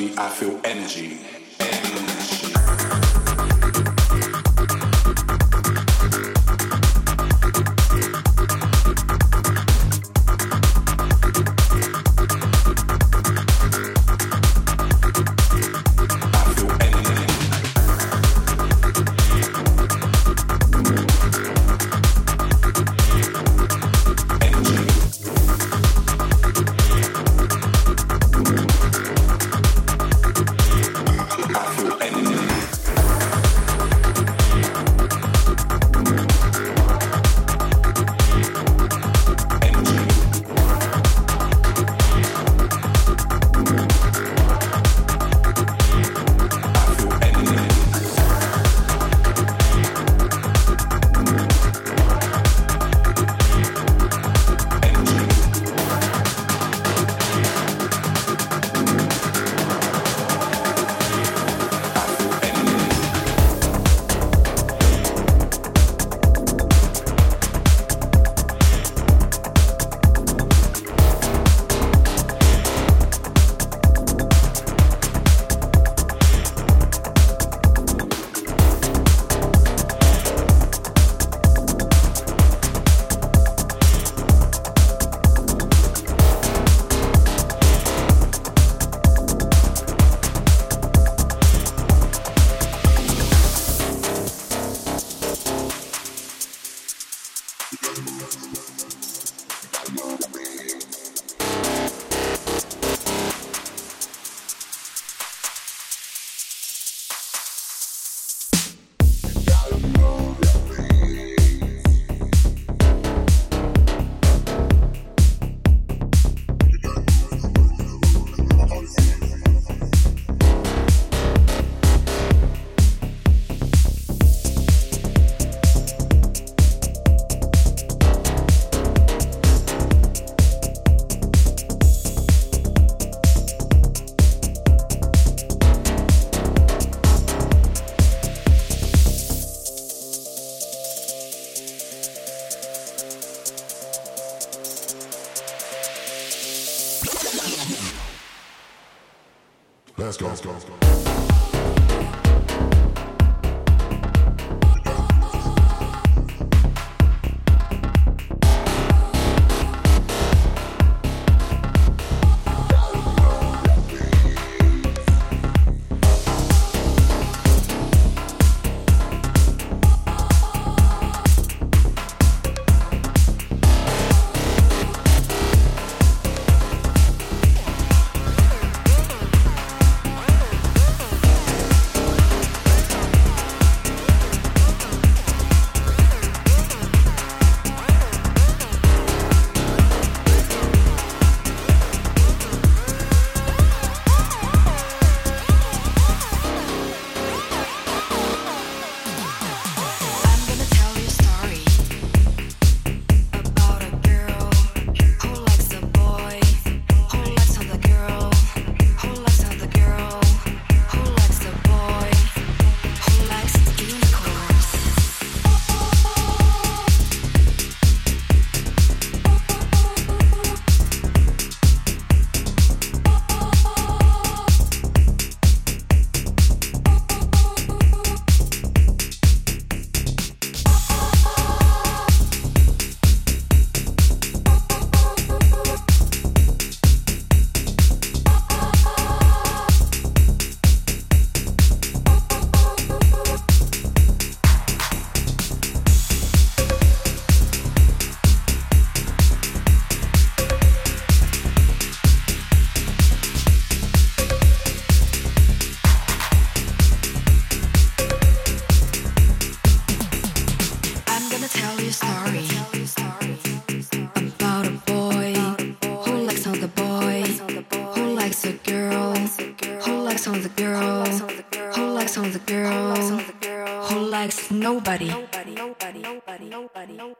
me, I feel energy.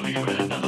believe in.